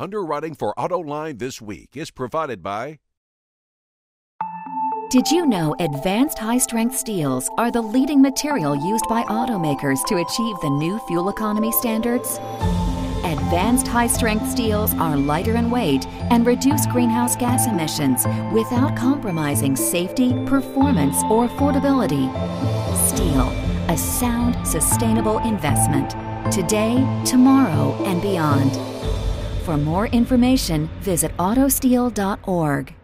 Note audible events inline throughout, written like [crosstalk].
Underwriting for Autoline this week is provided by. Did you know advanced high strength steels are the leading material used by automakers to achieve the new fuel economy standards? Advanced high strength steels are lighter in weight and reduce greenhouse gas emissions without compromising safety, performance, or affordability. Steel, a sound, sustainable investment. Today, tomorrow, and beyond. For more information, visit autosteel.org.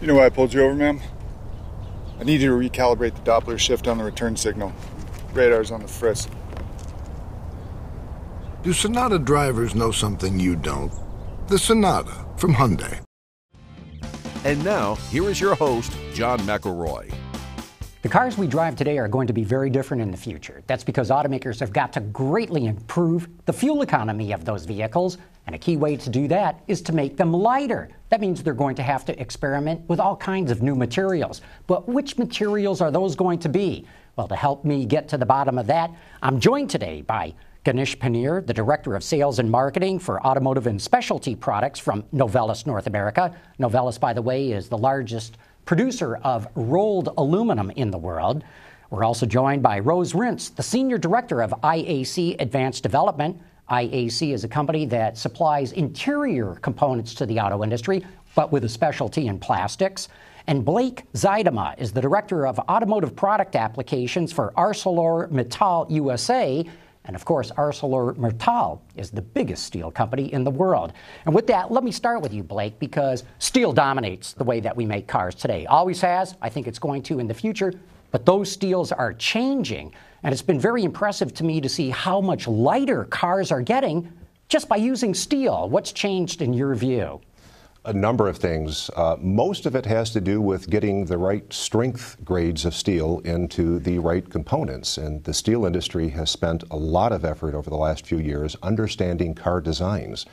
You know why I pulled you over, ma'am? I need you to recalibrate the Doppler shift on the return signal. Radar's on the frisk. Do Sonata drivers know something you don't? The Sonata from Hyundai. And now, here is your host, John McElroy. The cars we drive today are going to be very different in the future. That's because automakers have got to greatly improve the fuel economy of those vehicles, and a key way to do that is to make them lighter. That means they're going to have to experiment with all kinds of new materials. But which materials are those going to be? Well, to help me get to the bottom of that, I'm joined today by Ganesh Panneer, the Director of Sales and Marketing for Automotive and Specialty Products from Novelis North America. Novelis, by the way, is the largest producer of rolled aluminum in the world. We're also joined by Rose Ryntz, the Senior Director of IAC Advanced Development. IAC is a company that supplies interior components to the auto industry, but with a specialty in plastics. And Blake Zuidema is the Director of Automotive Product Applications for ArcelorMittal USA. And of course, ArcelorMittal is the biggest steel company in the world. And with that, let me start with you, Blake, because steel dominates the way that we make cars today. Always has. I think it's going to in the future. But those steels are changing. And it's been very impressive to me to see how much lighter cars are getting just by using steel. What's changed in your view? A number of things. Uh, most of it has to do with getting the right strength grades of steel into the right components. And the steel industry has spent a lot of effort over the last few years understanding car designs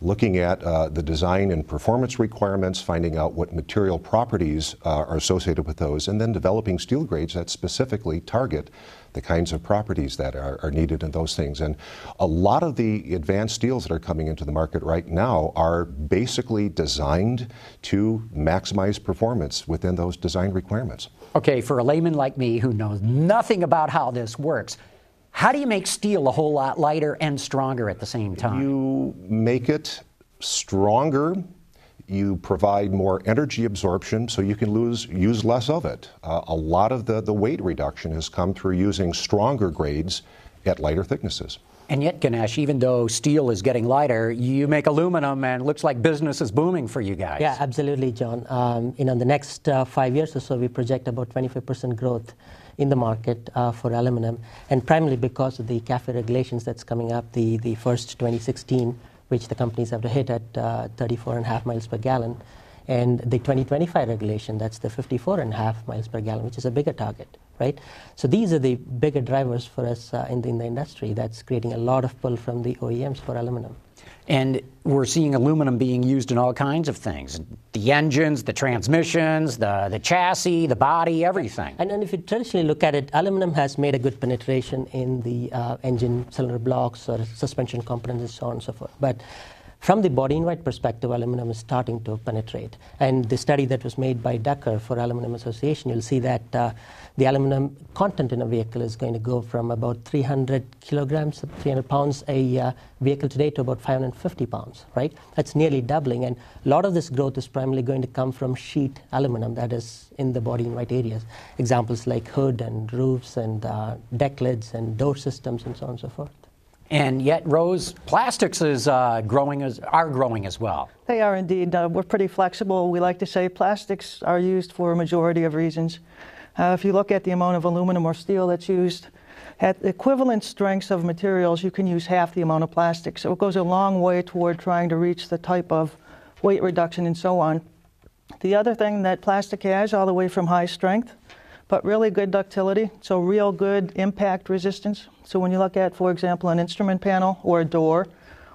looking at uh, the design and performance requirements, finding out what material properties uh, are associated with those, and then developing steel grades that specifically target the kinds of properties that are, are, needed in those things. And a lot of the advanced steels that are coming into the market right now are basically designed to maximize performance within those design requirements. Okay, for a layman like me who knows nothing about how this works, how do you make steel a whole lot lighter and stronger at the same time? You make it stronger. You provide more energy absorption so you can lose, use less of it. Uh, a lot of the, the weight reduction has come through using stronger grades at lighter thicknesses. And yet, Ganesh, even though steel is getting lighter, you make aluminum, and it looks like business is booming for you guys. Yeah, absolutely, John. Um, you know, in the next uh, five years or so, we project about 25% growth in the market uh, for aluminum, and primarily because of the CAFE regulations that's coming up, the, the first 2016, which the companies have to hit at uh, 34.5 miles per gallon, and the 2025 regulation, that's the 54.5 miles per gallon, which is a bigger target, right? So these are the bigger drivers for us uh, in, the, in the industry that's creating a lot of pull from the OEMs for aluminum. And we're seeing aluminum being used in all kinds of things the engines, the transmissions, the, the chassis, the body, everything. And, and if you traditionally look at it, aluminum has made a good penetration in the uh, engine cylinder blocks or suspension components and so on and so forth. But from the body in white perspective, aluminum is starting to penetrate. And the study that was made by Ducker for Aluminum Association, you'll see that uh, the aluminum content in a vehicle is going to go from about 300 kilograms, 300 pounds a uh, vehicle today to about 550 pounds, right? That's nearly doubling. And a lot of this growth is primarily going to come from sheet aluminum that is in the body in white areas. Examples like hood and roofs and uh, deck lids and door systems and so on and so forth. And yet, Rose, plastics is uh, growing as are growing as well. They are indeed. Uh, we're pretty flexible. We like to say plastics are used for a majority of reasons. Uh, if you look at the amount of aluminum or steel that's used, at equivalent strengths of materials, you can use half the amount of plastic. So it goes a long way toward trying to reach the type of weight reduction and so on. The other thing that plastic has, all the way from high strength but really good ductility, so real good impact resistance. So when you look at, for example, an instrument panel or a door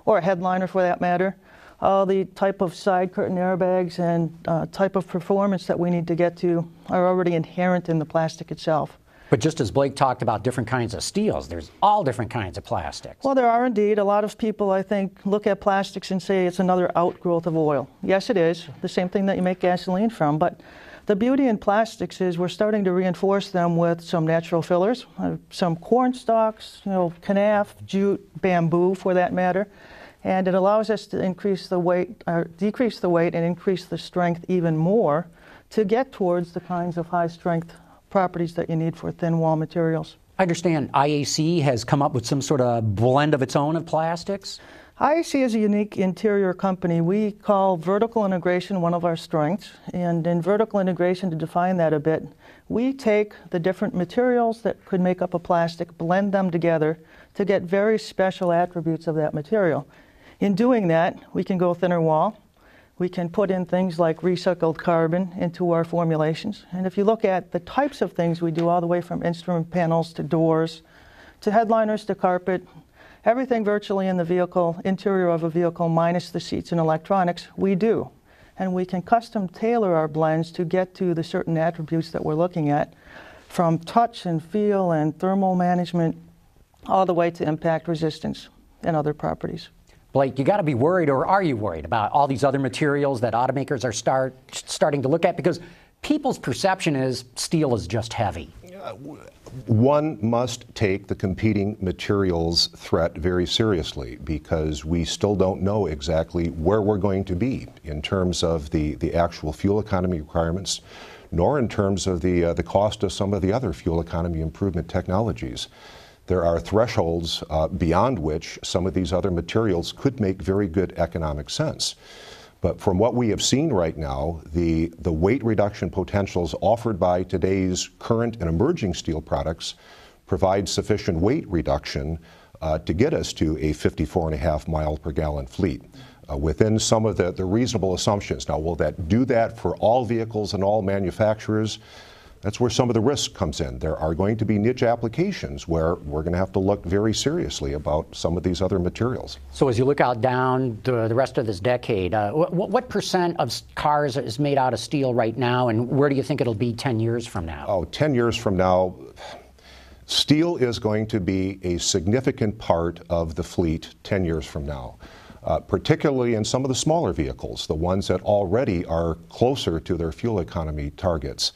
or a headliner for that matter, all the type of side curtain airbags and uh, type of performance that we need to get to are already inherent in the plastic itself. But just as Blake talked about different kinds of steels, there's all different kinds of plastics. Well, there are indeed. A lot of people, I think, look at plastics and say it's another outgrowth of oil. Yes, it is. The same thing that you make gasoline from. But the beauty in plastics is we're starting to reinforce them with some natural fillers, uh, some corn stalks, you know, kenaf, jute, bamboo for that matter. And it allows us to increase the weight, or decrease the weight and increase the strength even more to get towards the kinds of high strength properties that you need for thin wall materials. I understand IAC has come up with some sort of blend of its own of plastics. IAC is a unique interior company. We call vertical integration one of our strengths. And in vertical integration, to define that a bit, we take the different materials that could make up a plastic, blend them together to get very special attributes of that material. In doing that, we can go thinner wall, we can put in things like recycled carbon into our formulations. And if you look at the types of things we do, all the way from instrument panels to doors, to headliners to carpet, everything virtually in the vehicle, interior of a vehicle, minus the seats and electronics, we do. And we can custom tailor our blends to get to the certain attributes that we're looking at, from touch and feel and thermal management, all the way to impact resistance and other properties. Blake, you got to be worried, or are you worried about all these other materials that automakers are start starting to look at? Because people's perception is steel is just heavy. One must take the competing materials threat very seriously because we still don't know exactly where we're going to be in terms of the, the actual fuel economy requirements, nor in terms of the, uh, the cost of some of the other fuel economy improvement technologies there are thresholds uh, beyond which some of these other materials could make very good economic sense. But from what we have seen right now, the, the weight reduction potentials offered by today's current and emerging steel products provide sufficient weight reduction uh, to get us to a 54.5 mile per gallon fleet. Uh, within some of the, the reasonable assumptions. Now, will that do that for all vehicles and all manufacturers? That's where some of the risk comes in. There are going to be niche applications where we're going to have to look very seriously about some of these other materials. So, as you look out down the, the rest of this decade, uh, what, what, percent of cars is made out of steel right now, and where do you think it'll be 10 years from now? Oh, 10 years from now, steel is going to be a significant part of the fleet 10 years from now. Uh, particularly in some of the smaller vehicles, the ones that already are closer to their fuel economy targets.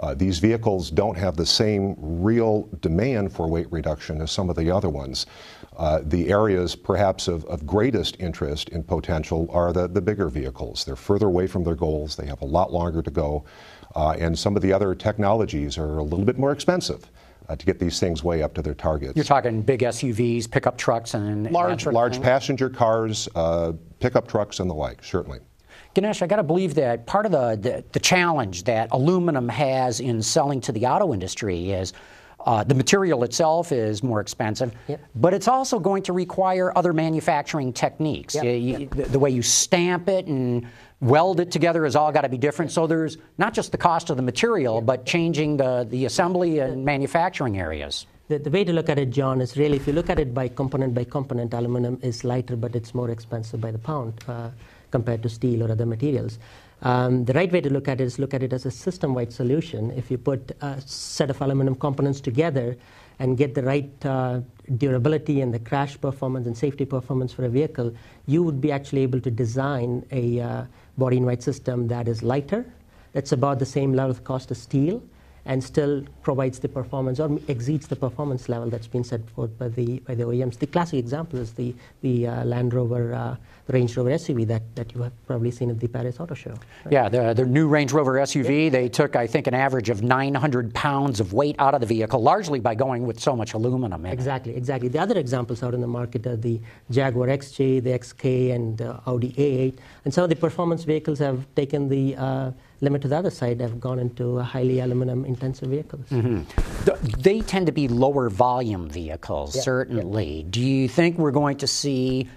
Uh, these vehicles don't have the same real demand for weight reduction as some of the other ones. Uh, the areas perhaps of, of, greatest interest in potential are the, the bigger vehicles. They're further away from their goals, they have a lot longer to go, uh, and some of the other technologies are a little bit more expensive. Uh, to get these things way up to their targets. You're talking big SUVs, pickup trucks, and large, large passenger cars, uh, pickup trucks, and the like. Certainly. Ganesh, I got to believe that part of the, the, the, challenge that aluminum has in selling to the auto industry is uh, the material itself is more expensive, yep. but it's also going to require other manufacturing techniques. Yep. You, yep. The, the, way you stamp it and weld it together has all got to be different. So there's not just the cost of the material, but changing the, the assembly and manufacturing areas. The, the, way to look at it, John, is really if you look at it by component by component, aluminum is lighter, but it's more expensive by the pound. Uh, compared to steel or other materials. Um, the right way to look at it is look at it as a system-wide solution. If you put a set of aluminum components together and get the right uh, durability and the crash performance and safety performance for a vehicle, you would be actually able to design a uh, body-in-white system that is lighter, that's about the same level of cost as steel, and still provides the performance or exceeds the performance level that's been set forth by the by the OEMs. The classic example is the the uh, Land Rover, uh, Range Rover SUV that, that you have probably seen at the Paris Auto Show. Right? Yeah, the the new Range Rover SUV. Yeah. They took I think an average of 900 pounds of weight out of the vehicle, largely by going with so much aluminum. exactly, it. exactly. The other examples out in the market are the Jaguar XJ, the XK, and uh, Audi A8, and some of the performance vehicles have taken the uh, limit to the other side have gone into highly aluminum intensive vehicles. Mm-hmm. They tend to be lower volume vehicles, yeah. certainly. Yeah. Do you think we're going to see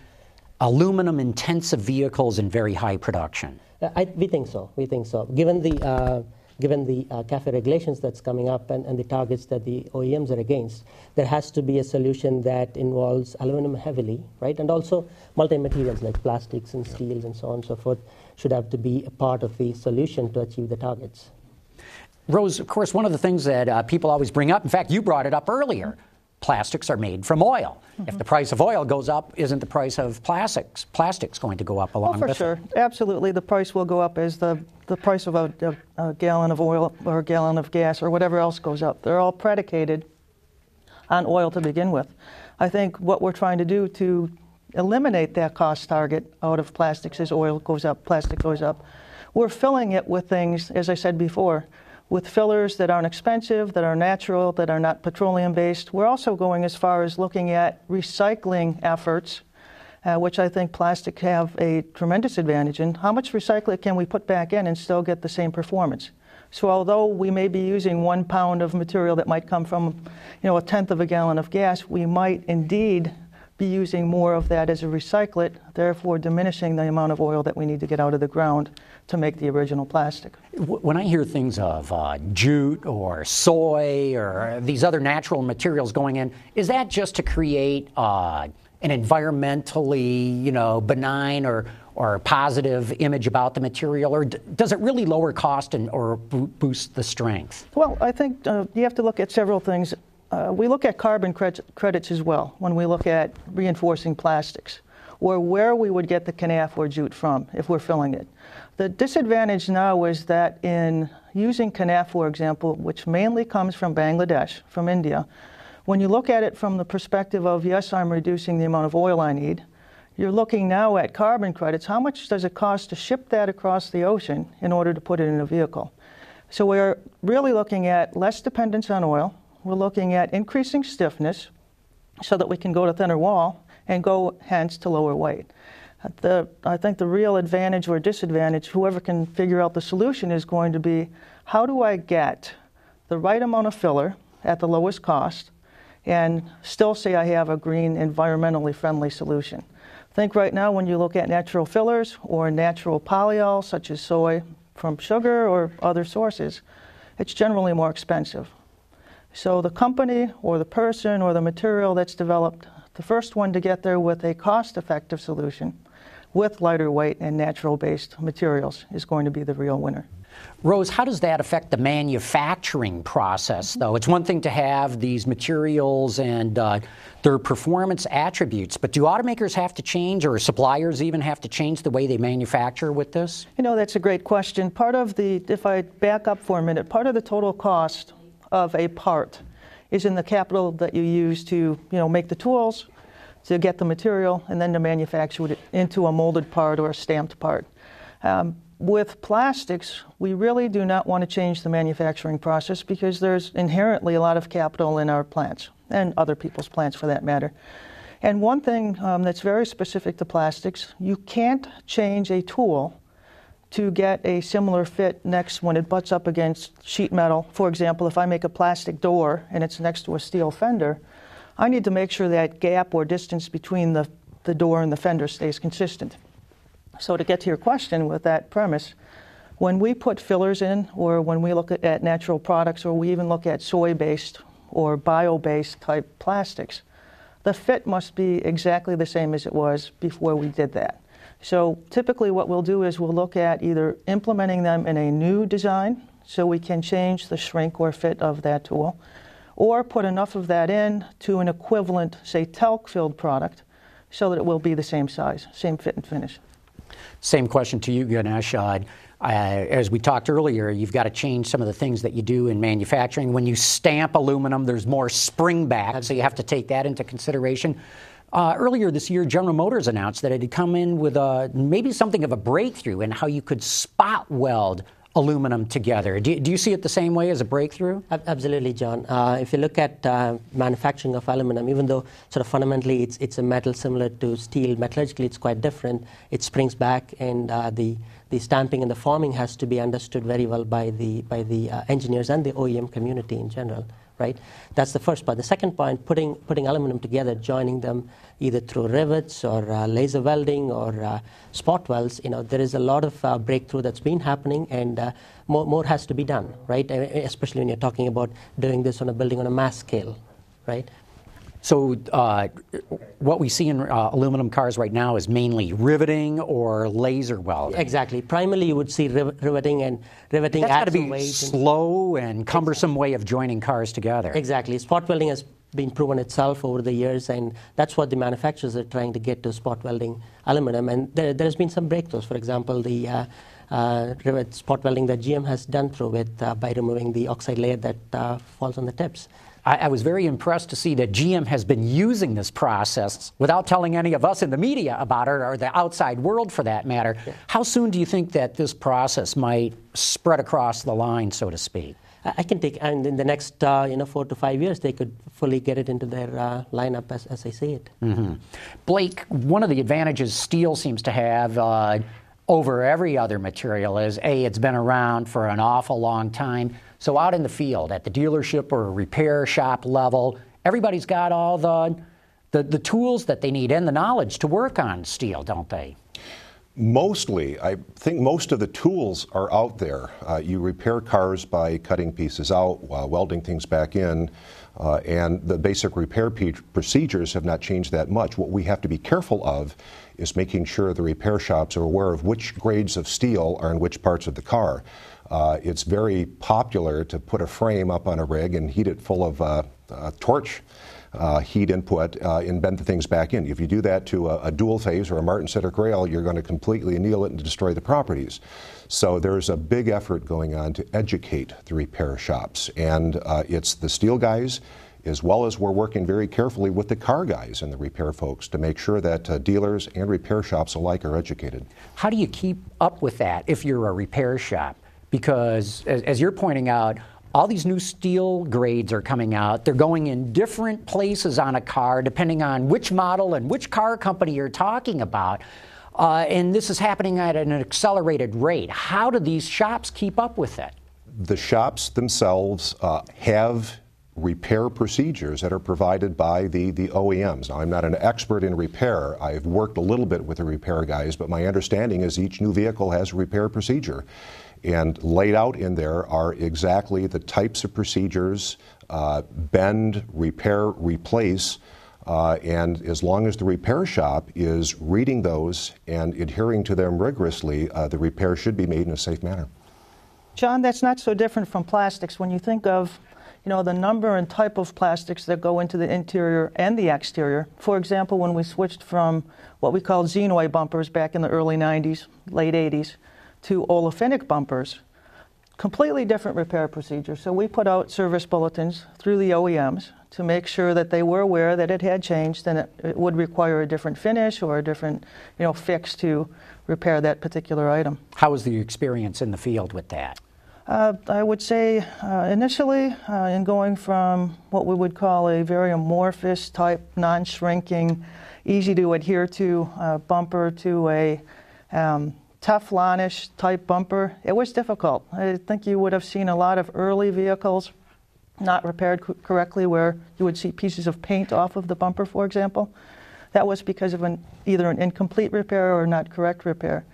aluminum intensive vehicles in very high production? Uh, I, we think so. We think so. Given the uh, given the uh, CAFE regulations that's coming up and, and, the targets that the OEMs are against, there has to be a solution that involves aluminum heavily, right? And also multi-materials like plastics and steels and so on and so forth should have to be a part of the solution to achieve the targets. Rose, of course, one of the things that uh, people always bring up, in fact, you brought it up earlier, plastics are made from oil. Mm-hmm. If the price of oil goes up, isn't the price of plastics plastics going to go up along oh, for with sure. it? Absolutely, the price will go up as the the price of a, a, a gallon of oil or a gallon of gas or whatever else goes up. They're all predicated on oil to begin with. I think what we're trying to do to eliminate that cost target out of plastics as oil goes up, plastic goes up. We're filling it with things, as I said before, with fillers that aren't expensive, that are natural, that are not petroleum based. We're also going as far as looking at recycling efforts, uh, which I think plastic have a tremendous advantage in. How much recycling can we put back in and still get the same performance? So although we may be using one pound of material that might come from, you know, a tenth of a gallon of gas, we might indeed be using more of that as a recyclate, therefore diminishing the amount of oil that we need to get out of the ground to make the original plastic. When I hear things of uh, jute or soy or these other natural materials going in, is that just to create uh, an environmentally, you know, benign or or positive image about the material, or d- does it really lower cost and or bo- boost the strength? Well, I think uh, you have to look at several things. Uh, we look at carbon cred- credits as well when we look at reinforcing plastics, or where we would get the kenaf or jute from if we're filling it. The disadvantage now is that in using kenaf, for example, which mainly comes from Bangladesh, from India, when you look at it from the perspective of, yes, I'm reducing the amount of oil I need, you're looking now at carbon credits. How much does it cost to ship that across the ocean in order to put it in a vehicle? So we're really looking at less dependence on oil. We're looking at increasing stiffness so that we can go to thinner wall and go hence to lower weight. The, I think the real advantage or disadvantage, whoever can figure out the solution, is going to be how do I get the right amount of filler at the lowest cost and still say I have a green, environmentally friendly solution? think right now when you look at natural fillers or natural polyols such as soy from sugar or other sources, it's generally more expensive. So the company or the person or the material that's developed, the first one to get there with a cost effective solution with lighter weight and natural based materials is going to be the real winner. Rose, how does that affect the manufacturing process, though? It's one thing to have these materials and uh, their performance attributes, but do automakers have to change, or suppliers even have to change the way they manufacture with this? You know, that's a great question. Part of the, if I back up for a minute, part of the total cost of a part is in the capital that you use to, you know, make the tools, to get the material, and then to manufacture it into a molded part or a stamped part. Um, with plastics, we really do not want to change the manufacturing process because there's inherently a lot of capital in our plants and other people's plants for that matter. And one thing um, that's very specific to plastics, you can't change a tool to get a similar fit next when it butts up against sheet metal. For example, if I make a plastic door and it's next to a steel fender, I need to make sure that gap or distance between the, the door and the fender stays consistent. So, to get to your question with that premise, when we put fillers in, or when we look at, natural products, or we even look at soy based or bio based type plastics, the fit must be exactly the same as it was before we did that. So, typically, what we'll do is we'll look at either implementing them in a new design so we can change the shrink or fit of that tool, or put enough of that in to an equivalent, say, talc filled product so that it will be the same size, same fit and finish. Same question to you, Ganesh. Uh, uh, as we talked earlier, you've got to change some of the things that you do in manufacturing. When you stamp aluminum, there's more spring back, so you have to take that into consideration. Uh, earlier this year, General Motors announced that it had come in with a, maybe something of a breakthrough in how you could spot weld aluminum together. Do, do, you see it the same way as a breakthrough? Absolutely, John. Uh, if you look at uh, manufacturing of aluminum, even though sort of fundamentally it's, it's a metal similar to steel, metallurgically it's quite different. It springs back, and uh, the the stamping and the forming has to be understood very well by the by the uh, engineers and the OEM community in general right? That's the first part. The second point, putting, putting aluminum together, joining them either through rivets or uh, laser welding or uh, spot welds, you know, there is a lot of uh, breakthrough that's been happening and uh, more, more has to be done, right? Especially when you're talking about doing this on a building on a mass scale, right? So, uh, what we see in uh, aluminum cars right now is mainly riveting or laser welding. Exactly. Primarily, you would see riv- riveting and riveting That's got to be slow and cumbersome way of joining cars together. Exactly. Spot welding has been proven itself over the years, and that's what the manufacturers are trying to get to spot welding aluminum. And there, there's been some breakthroughs. For example, the uh, uh, rivet spot welding that GM has done through it uh, by removing the oxide layer that uh, falls on the tips. I, I was very impressed to see that GM has been using this process without telling any of us in the media about it or the outside world for that matter. How soon do you think that this process might spread across the line, so to speak? I can take, and in the next uh, you know four to five years, they could fully get it into their uh, lineup as, as I see it. Blake, one of the advantages steel seems to have uh, over every other material is A, it's been around for an awful long time. So, out in the field, at the dealership or repair shop level, everybody's got all the, the, the tools that they need and the knowledge to work on steel, don't they? Mostly, I think most of the tools are out there. Uh, you repair cars by cutting pieces out, uh, welding things back in, uh, and the basic repair procedures have not changed that much. What we have to be careful of is making sure the repair shops are aware of which grades of steel are in which parts of the car. Uh, it's very popular to put a frame up on a rig and heat it full of uh, uh, torch uh, heat input uh, and bend the things back in. If you do that to a, a dual phase or a martensitic rail, you're going to completely anneal it and destroy the properties. So there's a big effort going on to educate the repair shops, and it's the steel guys. As well as we're working very carefully with the car guys and the repair folks to make sure that uh, dealers and repair shops alike are educated. How do you keep up with that if you're a repair shop? Because, as, as you're pointing out, all these new steel grades are coming out. They're going in different places on a car depending on which model and which car company you're talking about. Uh, and this is happening at an accelerated rate. How do these shops keep up with it? the shops themselves uh, have repair procedures that are provided by the, the OEMs. Now, I'm not an expert in repair. I've worked a little bit with the repair guys, but my understanding is each new vehicle has a repair procedure. And laid out in there are exactly the types of procedures uh, bend, repair, replace. Uh, and as long as the repair shop is reading those and adhering to them rigorously, uh, the repair should be made in a safe manner. John, that's not so different from plastics. When you think of, you know, the number and type of plastics that go into the interior and the exterior. For example, when we switched from what we called xenoid bumpers back in the early 90s, late 80s, to olefinic bumpers, completely different repair procedure. So we put out service bulletins through the OEMs to make sure that they were aware that it had changed and it, it would require a different finish or a different, you know, fix to repair that particular item. How was the experience in the field with that? Uh, I would say uh, initially, uh, in going from what we would call a very amorphous type, non shrinking, easy to adhere to uh, bumper to a um, Teflonish type bumper, it was difficult. I think you would have seen a lot of early vehicles not repaired co- correctly where you would see pieces of paint off of the bumper, for example. That was because of an, either an incomplete repair or not correct repair.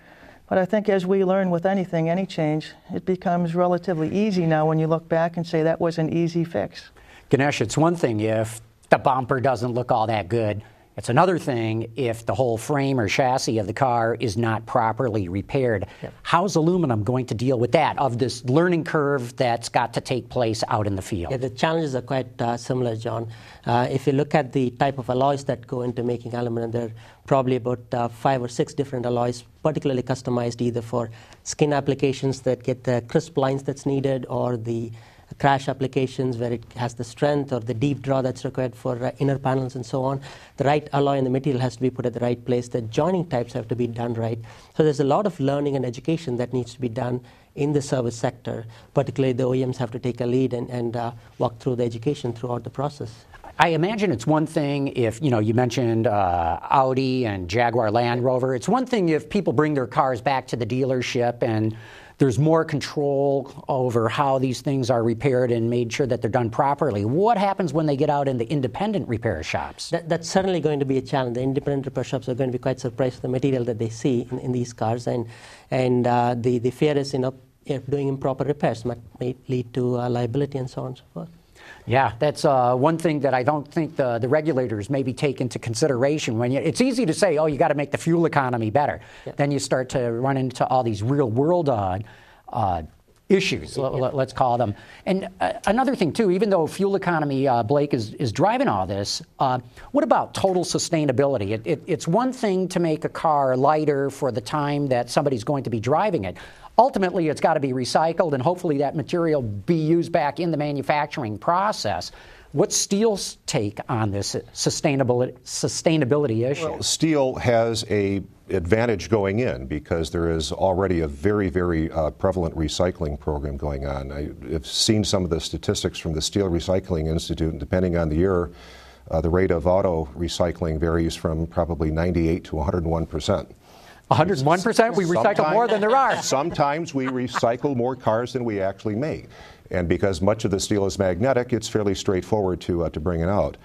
But I think as we learn with anything, any change, it becomes relatively easy now when you look back and say that was an easy fix. Ganesh, it's one thing if the bumper doesn't look all that good. It's another thing if the whole frame or chassis of the car is not properly repaired. How's aluminum going to deal with that, of this learning curve that's got to take place out in the field? Yeah, the challenges are quite uh, similar, John. Uh, if you look at the type of alloys that go into making aluminum, there are probably about uh, five or six different alloys, particularly customized either for skin applications that get the crisp lines that's needed, or the crash applications where it has the strength or the deep draw that's required for uh, inner panels and so on. The right alloy and the material has to be put at the right place. The joining types have to be done right. So there's a lot of learning and education that needs to be done in the service sector. Particularly, the OEMs have to take a lead and, and uh, walk through the education throughout the process. I imagine it's one thing if, you know, you mentioned uh, Audi and Jaguar Land Rover. It's one thing if people bring their cars back to the dealership and there's more control over how these things are repaired and made sure that they're done properly. What happens when they get out in the independent repair shops? That, that's certainly going to be a challenge. The independent repair shops are going to be quite surprised with the material that they see in, in these cars, and and uh, the the fear is you know doing improper repairs might lead to uh, liability and so on and so forth. Yeah, that's uh, one thing that I don't think the, the regulators maybe take into consideration. When you, it's easy to say, oh, you got to make the fuel economy better. Yeah. Then you start to run into all these real world uh, uh, issues, yeah. let, us call them. And uh, another thing, too, even though fuel economy, uh, Blake, is, is driving all this, uh, what about total sustainability? It, it, it's one thing to make a car lighter for the time that somebody's going to be driving it. Ultimately, it's got to be recycled, and hopefully, that material be used back in the manufacturing process. What's steel's take on this sustainability, sustainability issue? Well, steel has a advantage going in because there is already a very, very uh, prevalent recycling program going on. I've seen some of the statistics from the Steel Recycling Institute, and depending on the year, uh, the rate of auto recycling varies from probably 98 to 101 percent. 101%? We recycle more than there are. [laughs] Sometimes we recycle more cars than we actually make. And because much of the steel is magnetic, it's fairly straightforward to, uh, to bring it out.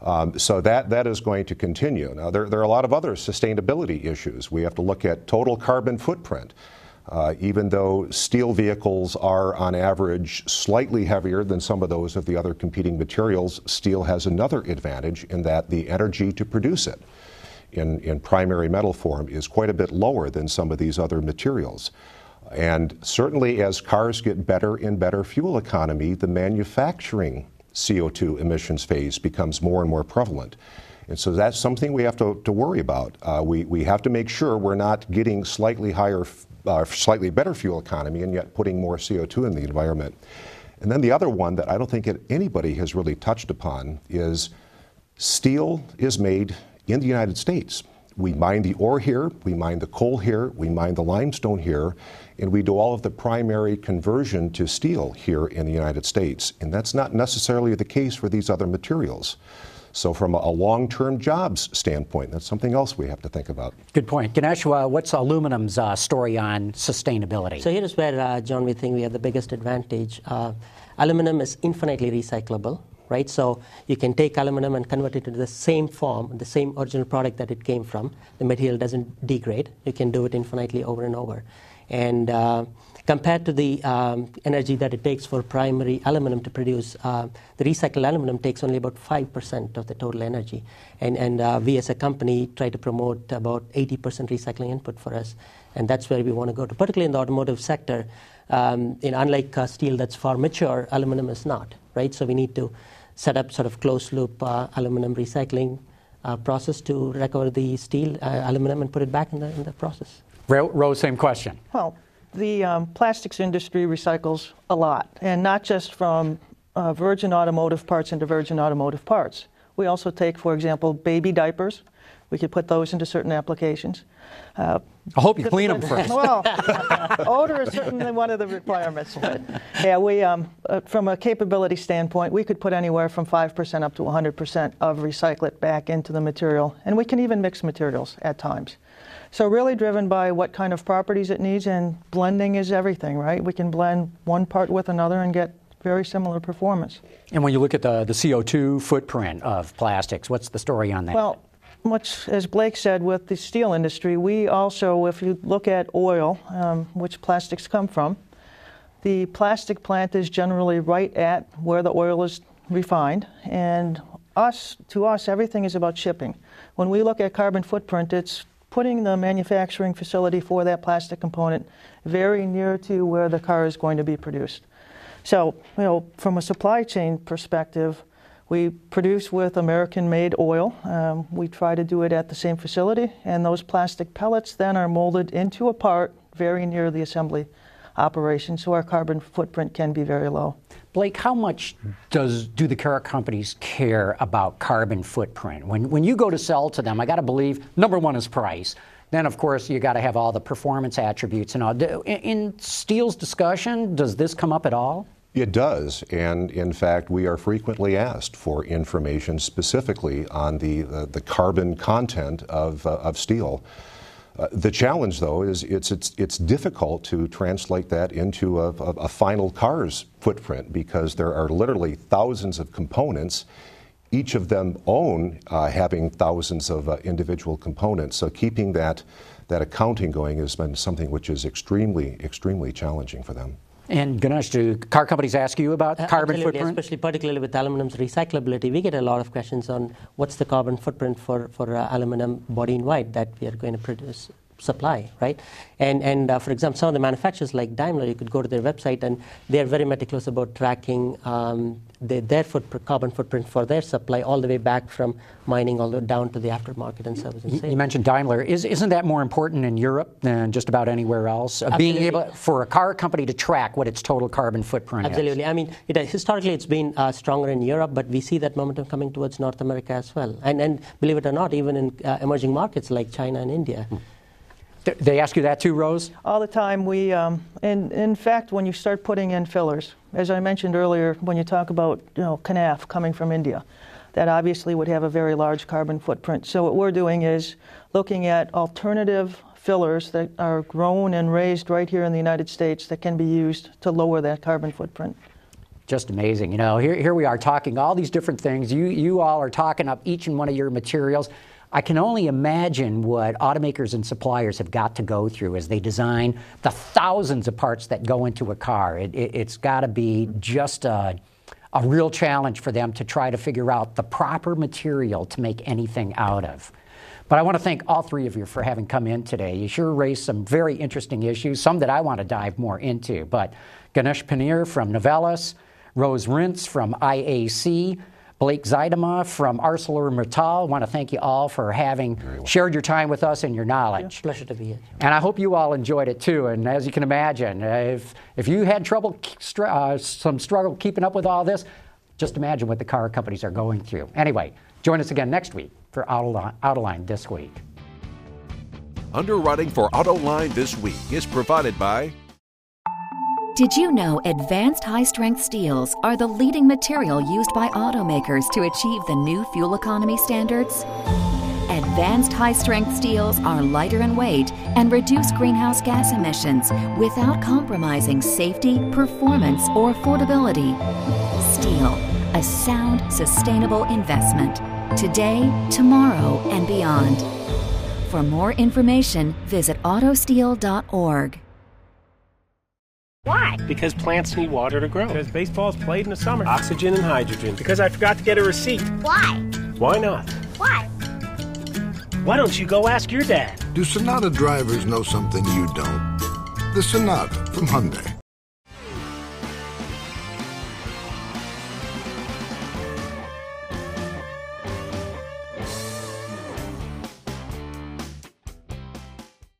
Um, so that, that is going to continue. Now, there, there are a lot of other sustainability issues. We have to look at total carbon footprint. Uh, even though steel vehicles are on average slightly heavier than some of those of the other competing materials, steel has another advantage in that the energy to produce it in, in primary metal form is quite a bit lower than some of these other materials. And certainly, as cars get better and better fuel economy, the manufacturing CO2 emissions phase becomes more and more prevalent. And so that's something we have to, to worry about. Uh, we, we have to make sure we're not getting slightly higher, uh, slightly better fuel economy and yet putting more CO2 in the environment. And then the other one that I don't think anybody has really touched upon is steel is made in the United States. We mine the ore here, we mine the coal here, we mine the limestone here, and we do all of the primary conversion to steel here in the United States. And that's not necessarily the case for these other materials. So, from a long term jobs standpoint, that's something else we have to think about. Good point. Ganesh, uh, what's aluminum's uh, story on sustainability? So, here's where, uh, John, we think we have the biggest advantage. Uh, aluminum is infinitely recyclable right? So you can take aluminum and convert it into the same form, the same original product that it came from. The material doesn't degrade. You can do it infinitely over and over. And uh, compared to the um, energy that it takes for primary aluminum to produce, uh, the recycled aluminum takes only about 5% of the total energy. And, and uh, we as a company try to promote about 80% recycling input for us. And that's where we want to go to, particularly in the automotive sector. Um, in, unlike uh, steel that's far mature, aluminum is not, right? So we need to set up sort of closed loop uh, aluminum recycling uh, process to recover the steel, uh, aluminum, and put it back in the, in the process. Rose, same question. Well, the um, plastics industry recycles a lot, and not just from uh, virgin automotive parts into virgin automotive parts. We also take, for example, baby diapers. We could put those into certain applications. Uh, I hope you clean them [laughs] first. Well, [laughs] odor is certainly one of the requirements. But yeah, we um, uh, from a capability standpoint, we could put anywhere from five percent up to 100 percent of recyclate back into the material, and we can even mix materials at times. So really driven by what kind of properties it needs, and blending is everything, right? We can blend one part with another and get very similar performance. And when you look at the, the CO2 footprint of plastics, what's the story on that? Well, much as Blake said with the steel industry, we also, if you look at oil, um, which plastics come from, the plastic plant is generally right at where the oil is refined, and us to us everything is about shipping. When we look at carbon footprint, it's putting the manufacturing facility for that plastic component very near to where the car is going to be produced. So, you know, from a supply chain perspective, we produce with American made oil. Um, we try to do it at the same facility, and those plastic pellets then are molded into a part very near the assembly operation, so our carbon footprint can be very low. Blake, how much does do the car companies care about carbon footprint? When, when you go to sell to them, I got to believe number one is price. Then, of course, you got to have all the performance attributes and all. In, in Steel's discussion, does this come up at all? It does, and in fact, we are frequently asked for information specifically on the, uh, the carbon content of, uh, of steel. Uh, the challenge, though, is it's, it's, it's difficult to translate that into a, a, a final car's footprint because there are literally thousands of components, each of them own uh, having thousands of uh, individual components. So keeping that, that accounting going has been something which is extremely, extremely challenging for them. And Ganesh, do car companies ask you about Uh, carbon absolutely, footprint? Especially particularly with aluminum's recyclability, we get a lot of questions on what's the carbon footprint for, for uh, aluminum body in white that we are going to produce supply, right? And, and uh, for example, some of the manufacturers like Daimler, you could go to their website and they're very meticulous about tracking um, the, their footprint, carbon footprint for their supply all the way back from mining all the way down to the aftermarket and service and You- You mentioned Daimler. Is, isn't that more important in Europe than just about anywhere else? Uh, being able for a car company to track what its total carbon footprint is. Absolutely. I mean, it, historically it's been uh, stronger in Europe, but we see that momentum coming towards North America as well. And, and believe it or not, even in uh, emerging markets like China and India. Th- They ask you that too, Rose? All the time, we, um, in, in fact, when you start putting in fillers, as I mentioned earlier, when you talk about, you know, kenaf coming from India, that obviously would have a very large carbon footprint. So what we're doing is looking at alternative fillers that are grown and raised right here in the United States that can be used to lower that carbon footprint. Just amazing. You know, here, here we are talking all these different things. You, you all are talking up each and one of your materials. I can only imagine what automakers and suppliers have got to go through as they design the thousands of parts that go into a car. It, it, it's got to be just a, a real challenge for them to try to figure out the proper material to make anything out of. But I want to thank all three of you for having come in today. You sure raised some very interesting issues, some that I want to dive more into. But Ganesh Panneer from Novelis, Rose Ryntz from IAC, Blake Zuidema from ArcelorMittal. I want to thank you all for having shared your time with us and your knowledge. Pleasure to be here. And I hope you all enjoyed it too. And as you can imagine, uh, if, if you had trouble, uh, some struggle keeping up with all this, just imagine what the car companies are going through. Anyway, join us again next week for Autoline, Autoline This Week. Underwriting for Autoline this week is provided by Did you know advanced high strength steels are the leading material used by automakers to achieve the new fuel economy standards? Advanced high strength steels are lighter in weight and reduce greenhouse gas emissions without compromising safety, performance, or affordability. Steel, a sound, sustainable investment. Today, tomorrow, and beyond. For more information, visit autosteel.org. Why? Because plants need water to grow. Because baseball's played in the summer. Oxygen and hydrogen. Because I forgot to get a receipt. Why? Why not? Why? Why don't you go ask your dad? Do Sonata drivers know something you don't? The Sonata from Hyundai.